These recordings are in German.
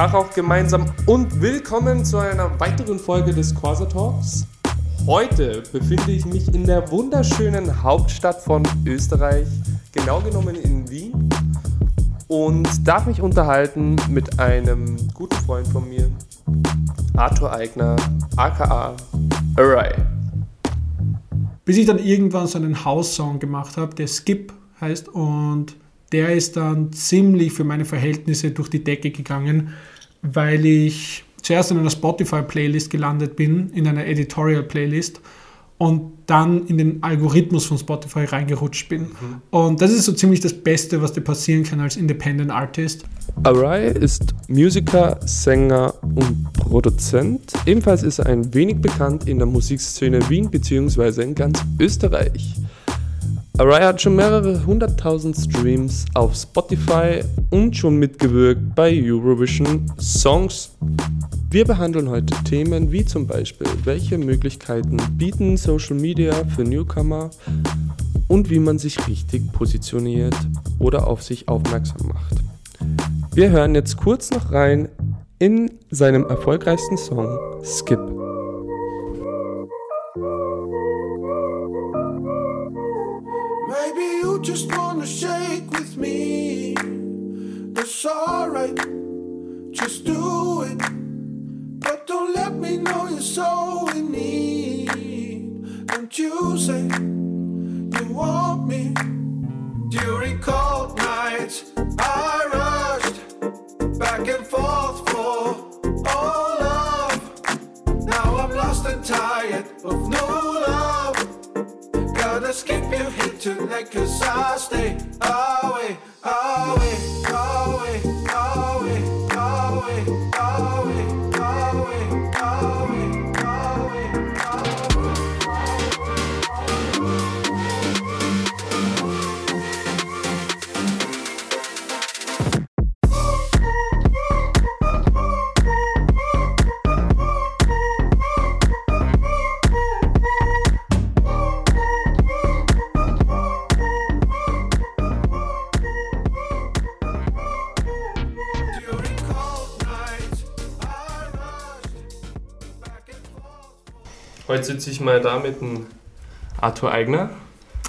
Tag auch gemeinsam und willkommen zu einer weiteren Folge des Quasar Talks. Heute befinde ich mich in der wunderschönen Hauptstadt von Österreich, genau genommen in Wien, und darf mich unterhalten mit einem guten Freund von mir, Arthur Eigner, aka Array. Bis ich dann irgendwann so einen House-Song gemacht habe, der Skip heißt und der ist dann ziemlich für meine Verhältnisse durch die Decke gegangen, weil ich zuerst in einer Spotify-Playlist gelandet bin, in einer Editorial-Playlist und dann in den Algorithmus von Spotify reingerutscht bin. Mhm. Und das ist so ziemlich das Beste, was dir passieren kann als Independent Artist. Arai ist Musiker, Sänger und Produzent. Ebenfalls ist er ein wenig bekannt in der Musikszene Wien bzw. in ganz Österreich. Araya hat schon mehrere hunderttausend Streams auf Spotify und schon mitgewirkt bei Eurovision Songs. Wir behandeln heute Themen wie zum Beispiel, welche Möglichkeiten bieten Social Media für Newcomer und wie man sich richtig positioniert oder auf sich aufmerksam macht. Wir hören jetzt kurz noch rein in seinem erfolgreichsten Song Skip. Just wanna shake with me. That's alright, just do it. But don't let me know you're so Heute sitze ich mal da mit dem Arthur Eigner.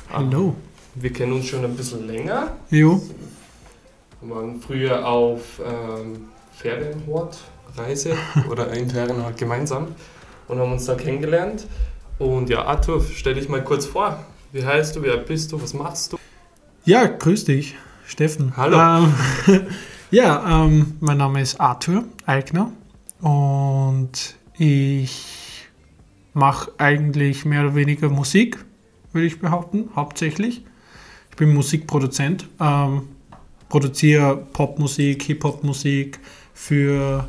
Hallo. Wir kennen uns schon ein bisschen länger. Jo. Wir waren früher auf ähm, Ferienhort-Reise oder in Ferienhort gemeinsam und haben uns da kennengelernt. Und ja, Arthur, stell dich mal kurz vor. Wie heißt du, wer bist du, was machst du? Ja, grüß dich, Steffen. Hallo. Ähm, ja, ähm, mein Name ist Arthur Eigner und ich mache eigentlich mehr oder weniger Musik, würde ich behaupten, hauptsächlich. Ich bin Musikproduzent, ähm, produziere Popmusik, Hip-Hop-Musik für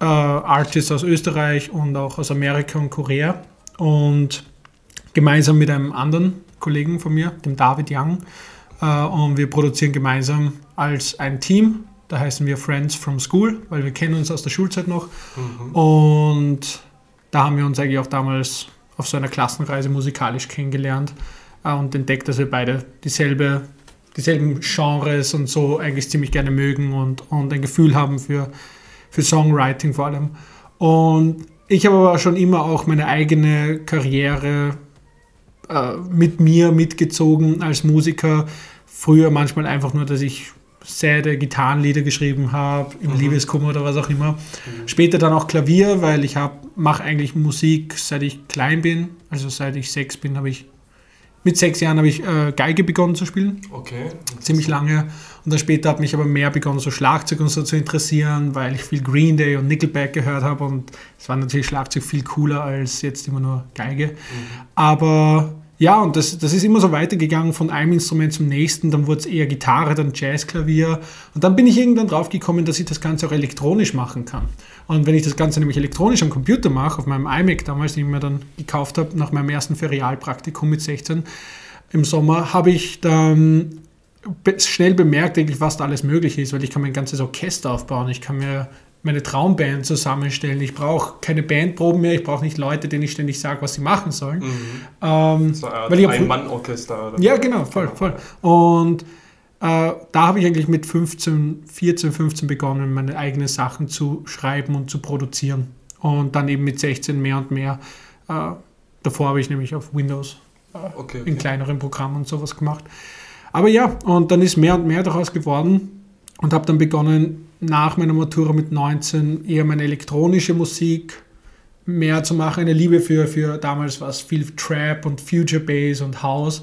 äh, Artists aus Österreich und auch aus Amerika und Korea. Und gemeinsam mit einem anderen Kollegen von mir, dem David Young, äh, und wir produzieren gemeinsam als ein Team. Da heißen wir Friends from School, weil wir kennen uns aus der Schulzeit noch. Mhm. Und da haben wir uns eigentlich auch damals auf so einer Klassenreise musikalisch kennengelernt äh, und entdeckt, dass wir beide dieselbe, dieselben Genres und so eigentlich ziemlich gerne mögen und, und ein Gefühl haben für, für Songwriting vor allem. Und ich habe aber schon immer auch meine eigene Karriere äh, mit mir mitgezogen als Musiker. Früher manchmal einfach nur, dass ich sad Gitarrenlieder geschrieben habe, im mhm. Liebeskummer oder was auch immer. Mhm. Später dann auch Klavier, weil ich mache eigentlich Musik seit ich klein bin. Also seit ich sechs bin, habe ich mit sechs Jahren habe ich äh, Geige begonnen zu spielen. Okay. Ziemlich lange. Und dann später hat mich aber mehr begonnen, so Schlagzeug und so zu interessieren, weil ich viel Green Day und Nickelback gehört habe. Und es war natürlich Schlagzeug viel cooler als jetzt immer nur Geige. Mhm. Aber ja, und das, das ist immer so weitergegangen von einem Instrument zum nächsten. Dann wurde es eher Gitarre, dann Jazzklavier. Und dann bin ich irgendwann drauf gekommen, dass ich das Ganze auch elektronisch machen kann. Und wenn ich das Ganze nämlich elektronisch am Computer mache, auf meinem iMac damals, den ich mir dann gekauft habe, nach meinem ersten Ferialpraktikum mit 16 im Sommer, habe ich dann schnell bemerkt, eigentlich, was da alles möglich ist, weil ich kann mein ganzes Orchester aufbauen. Ich kann mir meine Traumband zusammenstellen. Ich brauche keine Bandproben mehr, ich brauche nicht Leute, denen ich ständig sage, was sie machen sollen. Mhm. Ähm, so ein Mann-Orchester. Ja, genau, voll, genau. voll. Und Äh, da habe ich eigentlich mit 15, 14, 15 begonnen, meine eigenen Sachen zu schreiben und zu produzieren. Und dann eben mit 16 mehr und mehr. Äh, davor habe ich nämlich auf Windows äh, okay, okay. in kleineren Programmen und sowas gemacht. Aber ja, und dann ist mehr und mehr daraus geworden und habe dann begonnen, nach meiner Matura mit 19 eher meine elektronische Musik mehr zu machen. Eine Liebe für, für damals war es viel Trap und Future Bass und House.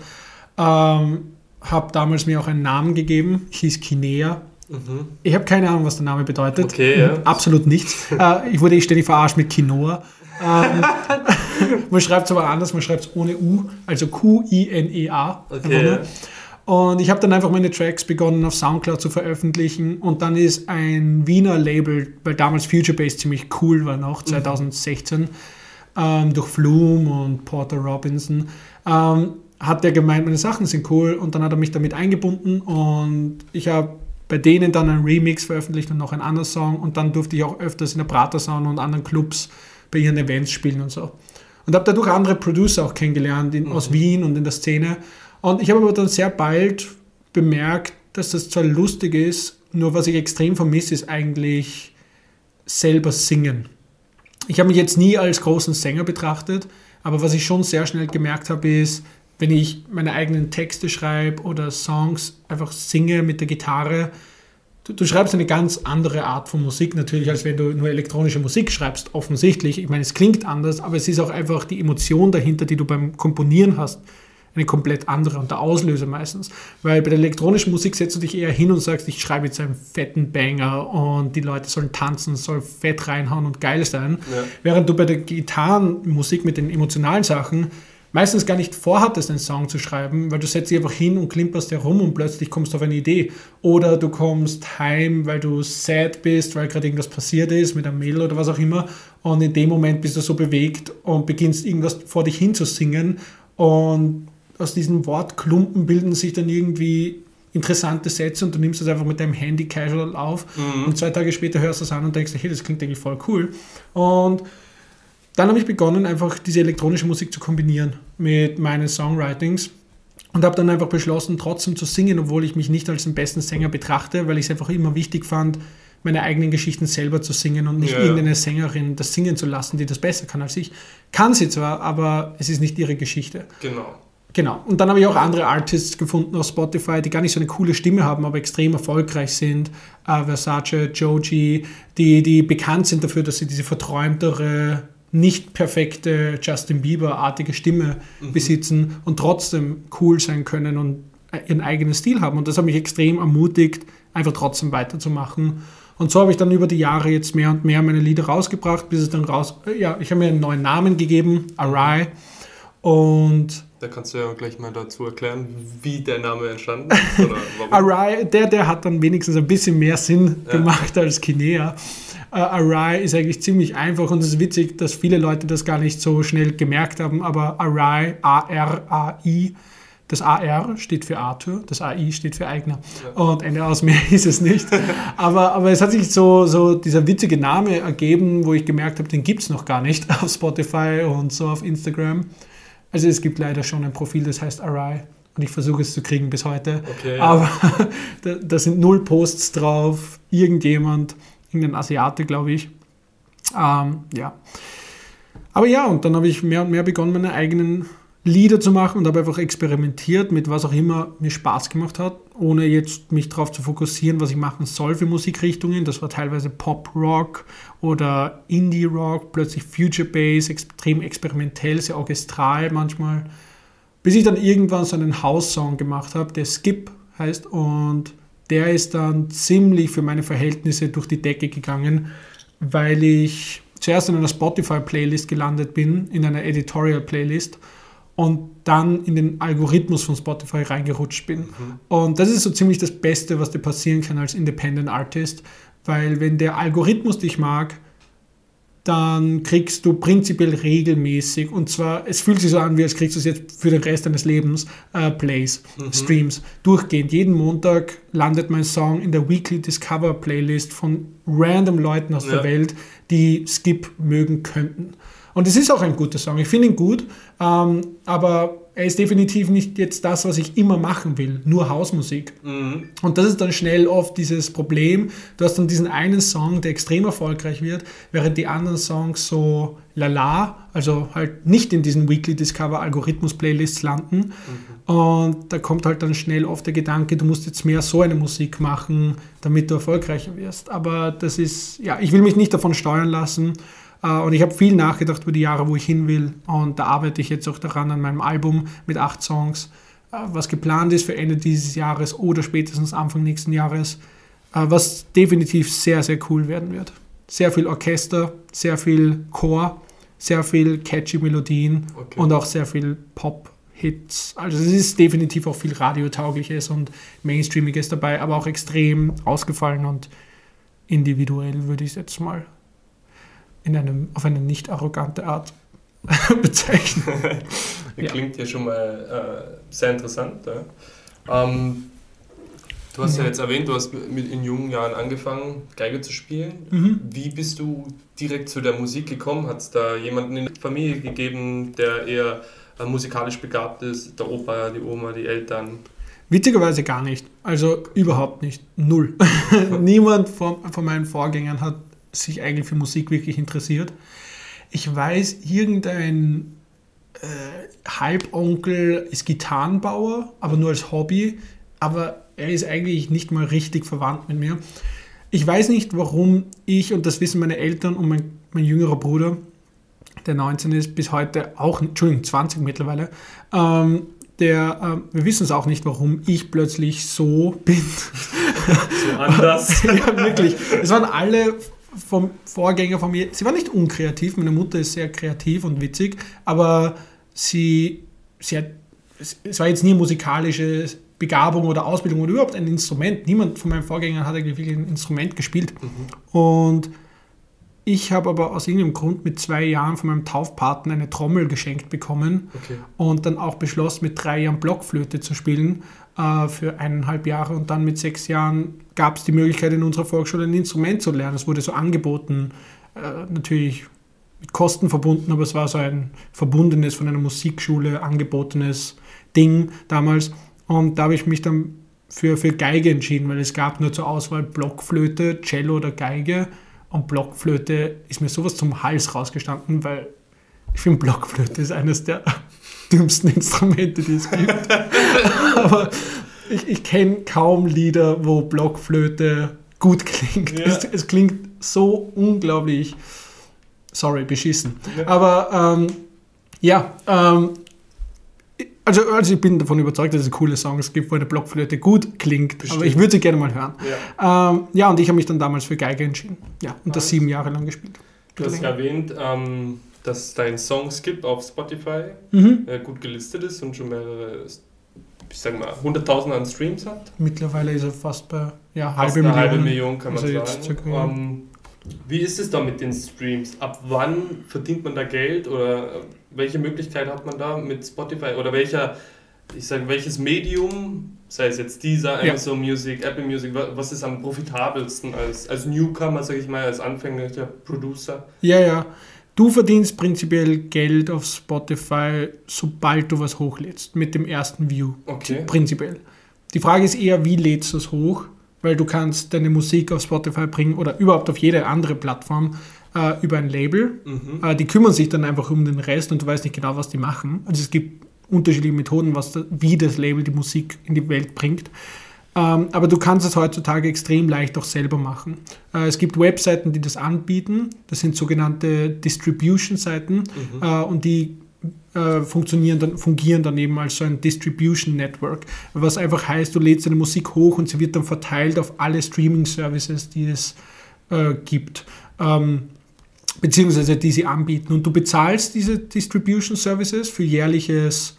Ähm, habe damals mir auch einen Namen gegeben, hieß Kinea. Mhm. Ich habe keine Ahnung, was der Name bedeutet. Okay, ja. Absolut nichts. äh, ich wurde eh ständig verarscht mit Quinoa. Ähm, man schreibt es aber anders, man schreibt es ohne U, also Q-I-N-E-A. Okay. Und ich habe dann einfach meine Tracks begonnen auf Soundcloud zu veröffentlichen und dann ist ein Wiener Label, weil damals Future Bass ziemlich cool war noch, 2016, mhm. ähm, durch Flume und Porter Robinson, ähm, hat der gemeint, meine Sachen sind cool und dann hat er mich damit eingebunden und ich habe bei denen dann einen Remix veröffentlicht und noch einen anderen Song und dann durfte ich auch öfters in der Prater Sound und anderen Clubs bei ihren Events spielen und so. Und habe dadurch andere Producer auch kennengelernt in, mhm. aus Wien und in der Szene. Und ich habe aber dann sehr bald bemerkt, dass das zwar lustig ist, nur was ich extrem vermisse, ist eigentlich selber singen. Ich habe mich jetzt nie als großen Sänger betrachtet, aber was ich schon sehr schnell gemerkt habe, ist, wenn ich meine eigenen Texte schreibe oder Songs einfach singe mit der Gitarre, du, du, schreibst eine ganz andere Art von Musik natürlich, als wenn du nur elektronische Musik schreibst, offensichtlich. Ich meine, es klingt anders, aber es ist auch einfach die Emotion dahinter, die du beim Komponieren hast, eine komplett andere und der Auslöser meistens. Weil bei der elektronischen Musik setzt du dich eher hin und sagst, ich schreibe jetzt einen fetten Banger und die Leute sollen tanzen, soll fett reinhauen und geil sein. Ja. Während du bei der Gitarrenmusik mit den emotionalen Sachen meistens gar nicht vorhattest, einen Song zu schreiben, weil du setzt dich einfach hin und klimperst herum und plötzlich kommst du auf eine Idee. Oder du kommst heim, weil du sad bist, weil gerade irgendwas passiert ist mit einem Mail oder was auch immer. Und in dem Moment bist du so bewegt und beginnst irgendwas vor dich hin zu singen. Und aus diesen Wortklumpen bilden sich dann irgendwie interessante Sätze und du nimmst das einfach mit deinem Handy casual auf mhm. und zwei Tage später hörst du es an und denkst, hey, das klingt eigentlich voll cool. Und dann habe ich begonnen, einfach diese elektronische Musik zu kombinieren mit meinen Songwritings und habe dann einfach beschlossen, trotzdem zu singen, obwohl ich mich nicht als den besten Sänger betrachte, weil ich es einfach immer wichtig fand, meine eigenen Geschichten selber zu singen und nicht ja, irgendeine Sängerin das singen zu lassen, die das besser kann als ich. Kann sie zwar, aber es ist nicht ihre Geschichte. Genau. Genau. Und dann habe ich auch andere Artists gefunden auf Spotify, die gar nicht so eine coole Stimme haben, aber extrem erfolgreich sind. Uh, Versace, Joji, die, die bekannt sind dafür, dass sie diese verträumtere nicht perfekte Justin Bieber-artige Stimme mhm. besitzen und trotzdem cool sein können und ihren eigenen Stil haben. Und das hat mich extrem ermutigt, einfach trotzdem weiterzumachen. Und so habe ich dann über die Jahre jetzt mehr und mehr meine Lieder rausgebracht, bis es dann raus. Ja, ich habe mir einen neuen Namen gegeben, Arai. Und. Da kannst du ja gleich mal dazu erklären, wie der Name entstanden ist. Arai, der, der hat dann wenigstens ein bisschen mehr Sinn ja. gemacht als Kinea. Uh, Arai ist eigentlich ziemlich einfach und es ist witzig, dass viele Leute das gar nicht so schnell gemerkt haben, aber Arai, A-R-A-I, das AR steht für Arthur, das AI steht für Eigner. Ja. Und Ende aus mehr ist es nicht. aber, aber es hat sich so, so dieser witzige Name ergeben, wo ich gemerkt habe, den gibt es noch gar nicht auf Spotify und so auf Instagram. Also es gibt leider schon ein Profil, das heißt Arai. Und ich versuche es zu kriegen bis heute. Okay, ja. Aber da, da sind null Posts drauf. Irgendjemand irgendein Asiate, glaube ich. Ähm, ja. Aber ja, und dann habe ich mehr und mehr begonnen, meine eigenen Lieder zu machen und habe einfach experimentiert mit was auch immer mir Spaß gemacht hat, ohne jetzt mich darauf zu fokussieren, was ich machen soll für Musikrichtungen. Das war teilweise Pop-Rock oder Indie-Rock, plötzlich Future Bass, extrem experimentell, sehr orchestral manchmal. Bis ich dann irgendwann so einen House-Song gemacht habe, der Skip heißt und der ist dann ziemlich für meine Verhältnisse durch die Decke gegangen, weil ich zuerst in einer Spotify-Playlist gelandet bin, in einer Editorial-Playlist und dann in den Algorithmus von Spotify reingerutscht bin. Mhm. Und das ist so ziemlich das Beste, was dir passieren kann als Independent Artist, weil wenn der Algorithmus dich mag, dann kriegst du prinzipiell regelmäßig, und zwar, es fühlt sich so an, wie als kriegst du es jetzt für den Rest deines Lebens, äh, Plays, mhm. Streams, durchgehend. Jeden Montag landet mein Song in der Weekly Discover Playlist von random Leuten aus ja. der Welt, die Skip mögen könnten. Und es ist auch ein guter Song, ich finde ihn gut, ähm, aber er ist definitiv nicht jetzt das, was ich immer machen will, nur Hausmusik. Mhm. Und das ist dann schnell oft dieses Problem. Du hast dann diesen einen Song, der extrem erfolgreich wird, während die anderen Songs so lala, also halt nicht in diesen Weekly Discover Algorithmus Playlists landen. Und da kommt halt dann schnell oft der Gedanke, du musst jetzt mehr so eine Musik machen, damit du erfolgreicher wirst. Aber das ist, ja, ich will mich nicht davon steuern lassen. Äh, Und ich habe viel nachgedacht über die Jahre, wo ich hin will. Und da arbeite ich jetzt auch daran an meinem Album mit acht Songs, äh, was geplant ist für Ende dieses Jahres oder spätestens Anfang nächsten Jahres, äh, was definitiv sehr, sehr cool werden wird. Sehr viel Orchester, sehr viel Chor, sehr viel catchy Melodien Okay. und auch sehr viel Pop-Hits. Also es ist definitiv auch viel Radiotaugliches und Mainstreamiges dabei, aber auch extrem ausgefallen und individuell würde ich es jetzt mal in einem, auf eine nicht arrogante Art bezeichnen. Ja. Klingt ja schon mal äh, sehr interessant. Ja. Ähm, du hast ja. Ja. jetzt erwähnt, du hast mit in jungen Jahren angefangen, Geige zu spielen. Mhm. Wie bist du direkt zu der Musik gekommen? Hat es da jemanden in der Familie gegeben, der eher äh, musikalisch begabt ist? Der Opa, die Oma, die Eltern? Witzigerweise gar nicht. Also überhaupt nicht. Null. Niemand von, von meinen Vorgängern hat sich eigentlich für Musik wirklich interessiert. Ich weiß, irgendein äh, Halbonkel ist Gitarrenbauer, aber nur als Hobby. Aber er ist eigentlich nicht mal richtig verwandt mit mir. Ich weiß nicht, warum ich, und das wissen meine Eltern und mein, mein jüngerer Bruder, der 19 ist, bis heute auch, Entschuldigung, 20 mittlerweile, ähm, der, ähm, wir wissen es auch nicht, warum ich plötzlich so bin. So anders. ja, wirklich. Es waren alle vom Vorgänger von mir, sie war nicht unkreativ, meine Mutter ist sehr kreativ und witzig, aber sie, sie hat, es, war jetzt nie musikalische Begabung oder Ausbildung oder überhaupt ein Instrument. Niemand von meinen Vorgängern hat eigentlich wirklich ein Instrument gespielt. Und ich habe aber aus irgendeinem Grund mit zwei Jahren von meinem Taufpaten eine Trommel geschenkt bekommen Okay. und dann auch beschlossen, mit drei Jahren Blockflöte zu spielen äh, für eineinhalb Jahre. Und dann mit sechs Jahren gab es die Möglichkeit, in unserer Volksschule ein Instrument zu lernen. Es wurde so angeboten, äh, natürlich mit Kosten verbunden, aber es war so ein verbundenes, von einer Musikschule angebotenes Ding damals. Und da habe ich mich dann für, für Geige entschieden, weil es gab nur zur Auswahl Blockflöte, Cello oder Geige. Und Blockflöte ist mir sowas zum Hals rausgestanden, weil ich finde, Blockflöte ist eines der dümmsten Instrumente, die es gibt. Aber ich, ich kenne kaum Lieder, wo Blockflöte gut klingt. Ja. Es, es klingt so unglaublich, sorry, beschissen. Ja. Aber ähm, ja, ähm, also, also ich bin davon überzeugt, dass es coole Songs gibt, wo eine Blockflöte gut klingt. Bestimmt. Aber ich würde sie gerne mal hören. Ja. Ähm, ja, und ich habe mich dann damals für Geige entschieden. Ja, und das Nice. sieben Jahre lang gespielt. Du hast erwähnt, ähm, dass dein Song Skip auf Spotify Mhm. äh, gut gelistet ist und schon mehrere, ich sag mal, 100.000 an Streams hat. Mittlerweile ist er fast bei ja, Fast halbe eine Million. halbe Million kann man Also jetzt sagen. ja. Ähm, wie ist es da mit den Streams? Ab wann verdient man da Geld oder äh, welche Möglichkeit hat man da mit Spotify oder welcher, ich sage, welches Medium, sei es jetzt dieser, Ja. Amazon Music, Apple Music, wa- was ist am profitabelsten als, als Newcomer, sage ich mal, als anfänglicher Producer? Ja, ja. Du verdienst prinzipiell Geld auf Spotify, sobald du was hochlädst, mit dem ersten View. Okay. Prinzipiell. Die Frage ist eher, wie lädst du es hoch? Weil du kannst deine Musik auf Spotify bringen oder überhaupt auf jede andere Plattform äh, über ein Label. Mhm. Äh, die kümmern sich dann einfach um den Rest und du weißt nicht genau, was die machen. Also es gibt unterschiedliche Methoden, was da, wie das Label die Musik in die Welt bringt. Ähm, aber du kannst es heutzutage extrem leicht auch selber machen. Äh, es gibt Webseiten, die das anbieten. Das sind sogenannte Distribution-Seiten Mhm. äh, und die äh, funktionieren dann, fungieren dann eben als so ein Distribution Network, was einfach heißt, du lädst deine Musik hoch und sie wird dann verteilt auf alle Streaming-Services, die es äh, gibt. Ähm, beziehungsweise die sie anbieten. Und du bezahlst diese Distribution Services für jährliches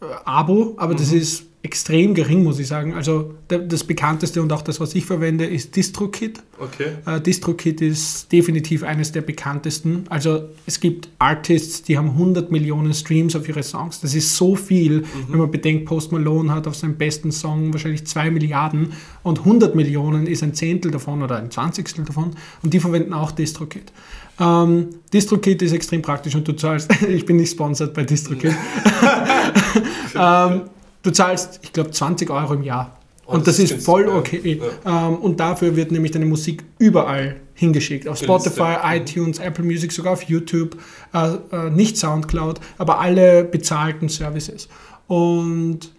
äh, Abo, aber das Mhm. ist extrem gering, muss ich sagen. Also das bekannteste und auch das, was ich verwende, ist DistroKit. Okay. Äh, DistroKit ist definitiv eines der bekanntesten. Also es gibt Artists, die haben 100 Millionen Streams auf ihre Songs. Das ist so viel, wenn man bedenkt, Post Malone hat auf seinem besten Song wahrscheinlich 2 Milliarden und 100 Millionen ist ein Zehntel davon oder ein Zwanzigstel davon und die verwenden auch DistroKit. Ähm, DistroKit ist extrem praktisch und du zahlst, ich bin nicht sponsored bei DistroKit, ähm, du zahlst, ich glaube, 20 Euro im Jahr. Oh, und das das, ist ist voll ja. okay. Ähm, und dafür wird nämlich deine Musik überall hingeschickt. Auf. Spotify, Mhm. iTunes, Apple Music, sogar auf YouTube, äh, äh, nicht Soundcloud, aber alle bezahlten Services. Und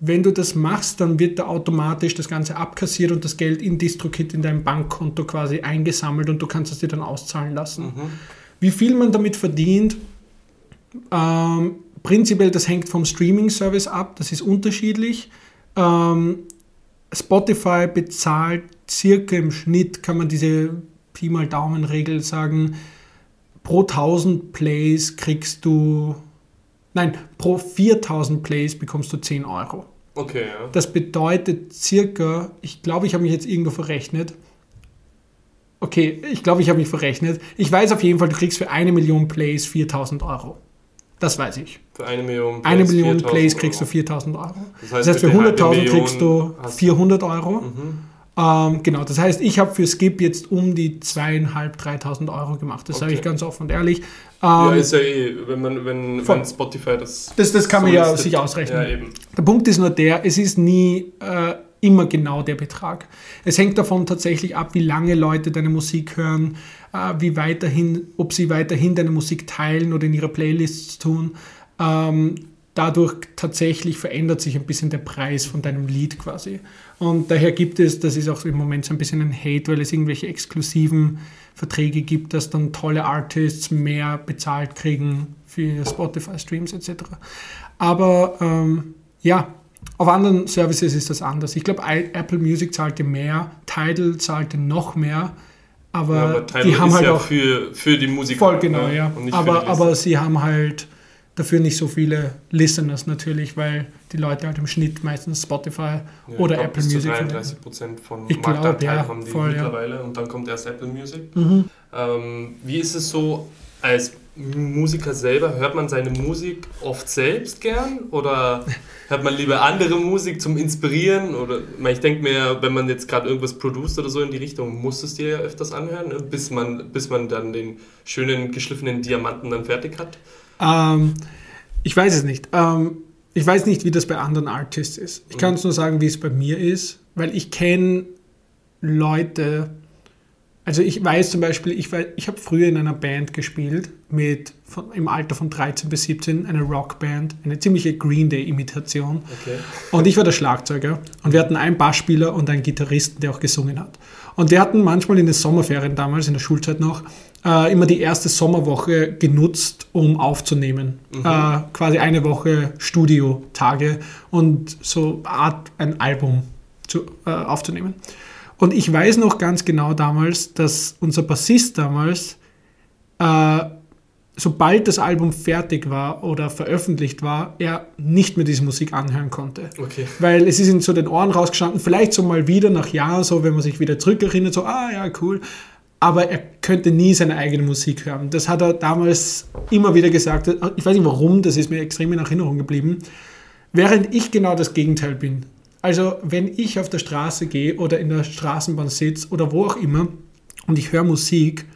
wenn du das machst, dann wird da automatisch das Ganze abkassiert und das Geld in DistroKit in deinem Bankkonto quasi eingesammelt und du kannst es dir dann auszahlen lassen. Wie viel man damit verdient, ähm, prinzipiell, das hängt vom Streaming-Service ab, das ist unterschiedlich. Ähm, Spotify bezahlt circa im Schnitt, kann man diese Pi mal Daumen-Regel sagen, pro 1000 Plays kriegst du, nein, pro 4000 Plays bekommst du 10 Euro. Okay, ja. Das bedeutet circa, ich glaube, ich habe mich jetzt irgendwo verrechnet. Okay, ich glaube, ich habe mich verrechnet. Ich weiß auf jeden Fall, du kriegst für eine Million Plays 4000 Euro. Das weiß ich. Für eine Million Plays. Eine Million 4000 Plays kriegst du Euro. 4000 Euro. Das Das heißt, für mit der halben 100.000 Million kriegst du hast 400 Euro. Mhm. Ähm, genau, das heißt, ich habe für Skip jetzt um die 2.500, 3.000 Euro gemacht. Das sage ich Okay. ganz offen und ehrlich. Ja, Ähm, ist ja eh, wenn man, wenn, wenn Spotify das. Das- das kann man ja listet. sich ausrechnen. Ja. Der Punkt ist nur der, es ist nie äh, immer genau der Betrag. Es hängt davon tatsächlich ab, wie lange Leute deine Musik hören, äh, wie weiterhin, ob sie weiterhin deine Musik teilen oder in ihre Playlists tun. Ähm, dadurch tatsächlich verändert sich ein bisschen der Preis von deinem Lied quasi. Und daher gibt es, das ist auch im Moment so ein bisschen ein Hate, weil es irgendwelche exklusiven Verträge gibt, dass dann tolle Artists mehr bezahlt kriegen für Spotify-Streams etc. Aber ähm, ja, auf anderen Services ist das anders. Ich glaube, Apple Music zahlte mehr, Tidal zahlte noch mehr, aber, Ja, aber die haben ist halt ja auch für, für die Musik. voll genau, ja. Nicht für Aber, aber sie haben halt dafür nicht so viele Listeners natürlich, weil die Leute halt im Schnitt meistens Spotify Ja, oder glaub, Apple bis zu Music 33 Prozent von Ich glaub, Marktanteil ja, haben die voll, ja. mittlerweile und dann kommt erst Apple Music. Mhm. Ähm, wie ist es so als Musiker selber? Hört man seine Musik oft selbst gern oder hört man lieber andere Musik zum Inspirieren? Oder ich denke mir, wenn man jetzt gerade irgendwas produziert oder so in die Richtung, muss es dir ja öfters anhören, ne? bis, man, bis man dann den schönen geschliffenen Diamanten dann fertig hat. Ähm, ich weiß es nicht. Ähm, ich weiß nicht, wie das bei anderen Artists ist. Ich kann es nur sagen, wie es bei mir ist, weil ich kenne Leute, also ich weiß zum Beispiel, ich, weiß- ich habe früher in einer Band gespielt, mit, von, im Alter von 13 bis 17, eine Rockband, eine ziemliche Green Day-Imitation. Okay. Und ich war der Schlagzeuger. Und wir hatten einen Bassspieler und einen Gitarristen, der auch gesungen hat. Und wir hatten manchmal in den Sommerferien damals, in der Schulzeit noch, äh, immer die erste Sommerwoche genutzt, um aufzunehmen. Äh, quasi eine Woche Studiotage und so Art ein Album zu, äh, aufzunehmen. Und ich weiß noch ganz genau damals, dass unser Bassist damals äh, sobald das Album fertig war oder veröffentlicht war, er nicht mehr diese Musik anhören konnte. Okay. Weil es ist ihm so den Ohren rausgestanden, vielleicht so mal wieder nach Jahren, so wenn man sich wieder zurückerinnert, so, ah ja, cool. Aber er könnte nie seine eigene Musik hören. Das hat er damals immer wieder gesagt. Ich weiß nicht warum, das ist mir extrem in Erinnerung geblieben. Während ich genau das Gegenteil bin. Also, wenn ich auf der Straße gehe oder in der Straßenbahn sitze oder wo auch immer und ich höre Musik,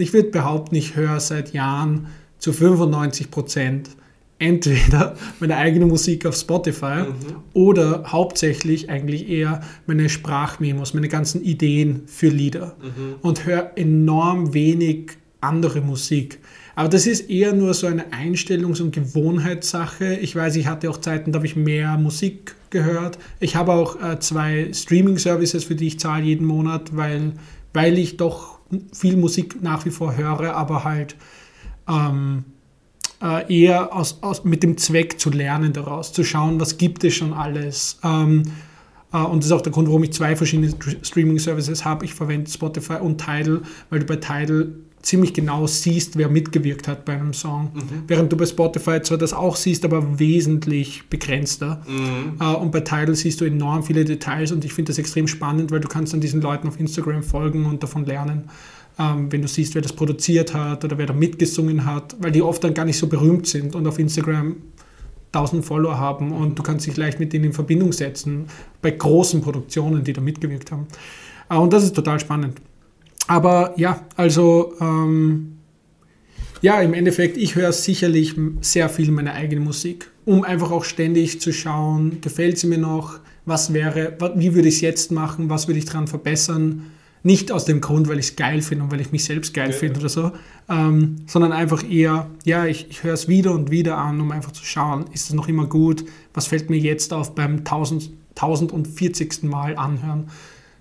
ich würde behaupten, ich höre seit Jahren zu 95 Prozent entweder meine eigene Musik auf Spotify oder hauptsächlich eigentlich eher meine Sprachmemos, meine ganzen Ideen für Lieder und höre enorm wenig andere Musik. Aber das ist eher nur so eine Einstellungs- und Gewohnheitssache. Ich weiß, ich hatte auch Zeiten, da habe ich mehr Musik gehört. Ich habe auch äh, zwei Streaming-Services, für die ich zahle jeden Monat, weil, weil ich doch viel Musik nach wie vor höre, aber halt ähm, äh, eher aus, aus, mit dem Zweck zu lernen daraus, zu schauen, was gibt es schon alles. Ähm, äh, und das ist auch der Grund, warum ich zwei verschiedene Streaming-Services habe. Ich verwende Spotify und Tidal, weil du bei Tidal ziemlich genau siehst, wer mitgewirkt hat bei einem Song. Während du bei Spotify zwar das auch siehst, aber wesentlich begrenzter. Mhm. Äh, und bei Tidal siehst du enorm viele Details und ich finde das extrem spannend, weil du kannst dann diesen Leuten auf Instagram folgen und davon lernen, ähm, wenn du siehst, wer das produziert hat oder wer da mitgesungen hat, weil die oft dann gar nicht so berühmt sind und auf Instagram 1000 Follower haben und du kannst dich leicht mit denen in Verbindung setzen bei großen Produktionen, die da mitgewirkt haben. Äh, und das ist total spannend. Aber ja, also ähm, ja, im Endeffekt, ich höre sicherlich sehr viel meine eigene Musik, um einfach auch ständig zu schauen, gefällt sie mir noch, was wäre, wie würde ich es jetzt machen, was würde ich daran verbessern. Nicht aus dem Grund, weil ich es geil finde und weil ich mich selbst geil Ja. finde oder so, ähm, sondern einfach eher, ja, ich, ich höre es wieder und wieder an, um einfach zu schauen, ist es noch immer gut, was fällt mir jetzt auf beim 1000, 1040. Mal anhören.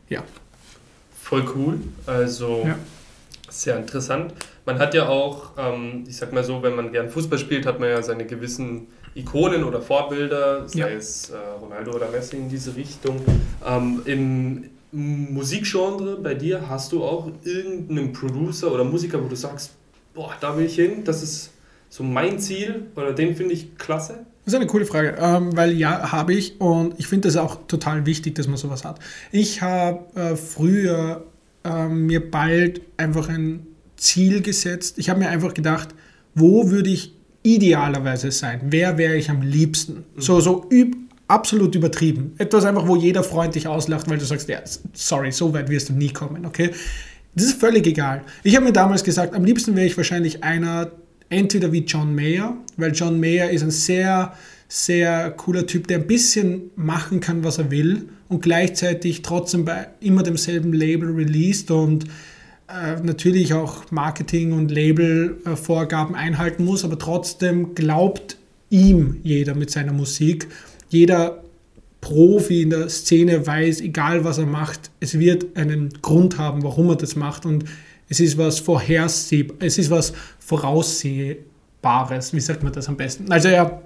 Ja, Voll cool. Also Ja. sehr interessant. Man hat ja auch, ähm, ich sag mal so, wenn man gern Fußball spielt, hat man ja seine gewissen Ikonen oder Vorbilder, sei Ja. es äh, Ronaldo oder Messi in diese Richtung. Ähm, Im Musikgenre bei dir hast du auch irgendeinen Producer oder Musiker, wo du sagst, boah, da will ich hin, das ist so mein Ziel oder den finde ich klasse. Das ist eine coole Frage, ähm, weil ja, habe ich und ich finde das auch total wichtig, dass man sowas hat. Ich habe äh, früher ähm, mir bald einfach ein Ziel gesetzt. Ich habe mir einfach gedacht, wo würde ich idealerweise sein? Wer wäre ich am liebsten? So, so üb absolut übertrieben. Etwas einfach, wo jeder Freund dich auslacht, weil du sagst, ja, sorry, so weit wirst du nie kommen, okay? Das ist völlig egal. Ich habe mir damals gesagt, am liebsten wäre ich wahrscheinlich einer, entweder wie John Mayer, weil John Mayer ist ein sehr, sehr cooler Typ, der ein bisschen machen kann, was er will und gleichzeitig trotzdem bei immer demselben Label released und äh, natürlich auch Marketing- und Label-Vorgaben einhalten muss, aber trotzdem glaubt ihm jeder mit seiner Musik. Jeder Profi in der Szene weiß, egal was er macht, es wird einen Grund haben, warum er das macht und es ist was vorhersehbar, es ist was voraussehbares, wie sagt man das am besten? Also er,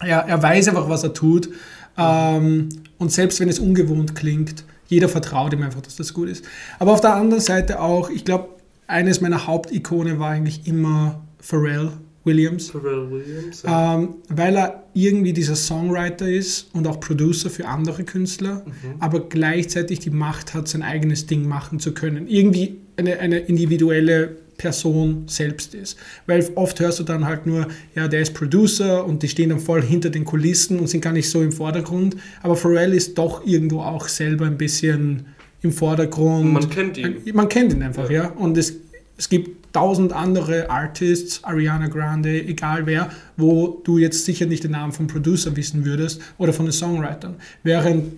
er, er weiß einfach, was er tut ähm, und selbst wenn es ungewohnt klingt, jeder vertraut ihm einfach, dass das gut ist. Aber auf der anderen Seite auch, ich glaube, eines meiner Hauptikone war eigentlich immer Pharrell Williams. Pharrell Williams. ja. Ähm, weil er irgendwie dieser Songwriter ist und auch Producer für andere Künstler, aber gleichzeitig die Macht hat, sein eigenes Ding machen zu können. Irgendwie eine, eine individuelle Person selbst ist. Weil oft hörst du dann halt nur, ja, der ist Producer und die stehen dann voll hinter den Kulissen und sind gar nicht so im Vordergrund. Aber Pharrell ist doch irgendwo auch selber ein bisschen im Vordergrund. Man kennt ihn. Man kennt ihn einfach, Ja. ja. Und es, es gibt tausend andere Artists, Ariana Grande, egal wer, wo du jetzt sicher nicht den Namen vom Producer wissen würdest oder von den Songwritern. Während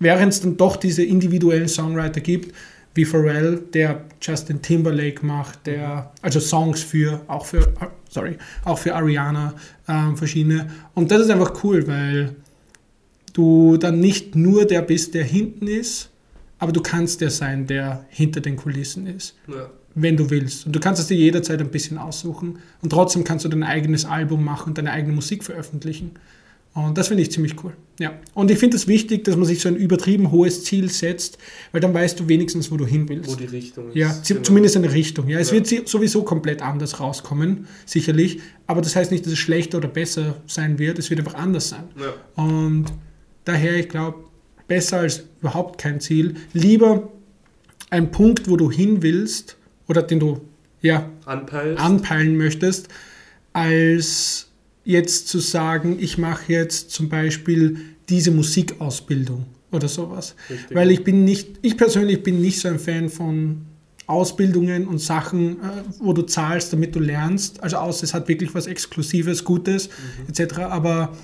während es dann doch diese individuellen Songwriter gibt, wie Pharrell, der Justin Timberlake macht, der also Songs für auch für sorry auch für Ariana ähm, verschiedene und das ist einfach cool, weil du dann nicht nur der bist, der hinten ist, aber du kannst der sein, der hinter den Kulissen ist Ja. wenn du willst. Und du kannst es dir jederzeit ein bisschen aussuchen. Und trotzdem kannst du dein eigenes Album machen und deine eigene Musik veröffentlichen. Und das finde ich ziemlich cool. Ja. Und ich finde es wichtig, dass man sich so ein übertrieben hohes Ziel setzt, weil dann weißt du wenigstens, wo du hin willst. Wo die Richtung ist. ja, Genau. zumindest eine Richtung. Ja, es Ja. wird sowieso komplett anders rauskommen, sicherlich. Aber das heißt nicht, dass es schlechter oder besser sein wird. Es wird einfach anders sein. Ja. Und daher, ich glaube, besser als überhaupt kein Ziel. Lieber ein Punkt, wo du hin willst oder den du ja, Anpeilst. anpeilen möchtest, als jetzt zu sagen, ich mache jetzt zum Beispiel diese Musikausbildung oder sowas. Richtig. Weil ich bin nicht, ich persönlich bin nicht so ein Fan von Ausbildungen und Sachen, äh, wo du zahlst, damit du lernst. Also außer es hat wirklich was Exklusives, Gutes etc. Aber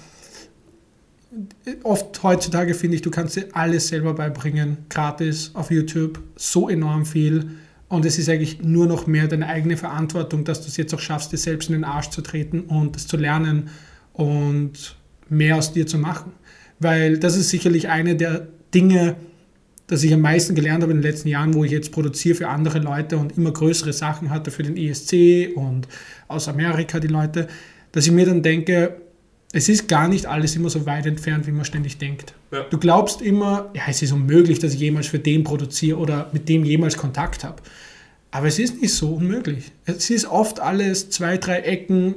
oft heutzutage finde ich, du kannst dir alles selber beibringen, gratis auf YouTube, so enorm viel. Und es ist eigentlich nur noch mehr deine eigene Verantwortung, dass du es jetzt auch schaffst, dir selbst in den Arsch zu treten und das zu lernen und mehr aus dir zu machen. Weil das ist sicherlich eine der Dinge, das ich am meisten gelernt habe in den letzten Jahren, wo ich jetzt produziere für andere Leute und immer größere Sachen hatte für den ESC und aus Amerika die Leute, dass ich mir dann denke, es ist gar nicht alles immer so weit entfernt, wie man ständig denkt. Ja. Du glaubst immer, ja, es ist unmöglich, dass ich jemals für den produziere oder mit dem jemals Kontakt habe. Aber es ist nicht so unmöglich. Es ist oft alles zwei, drei Ecken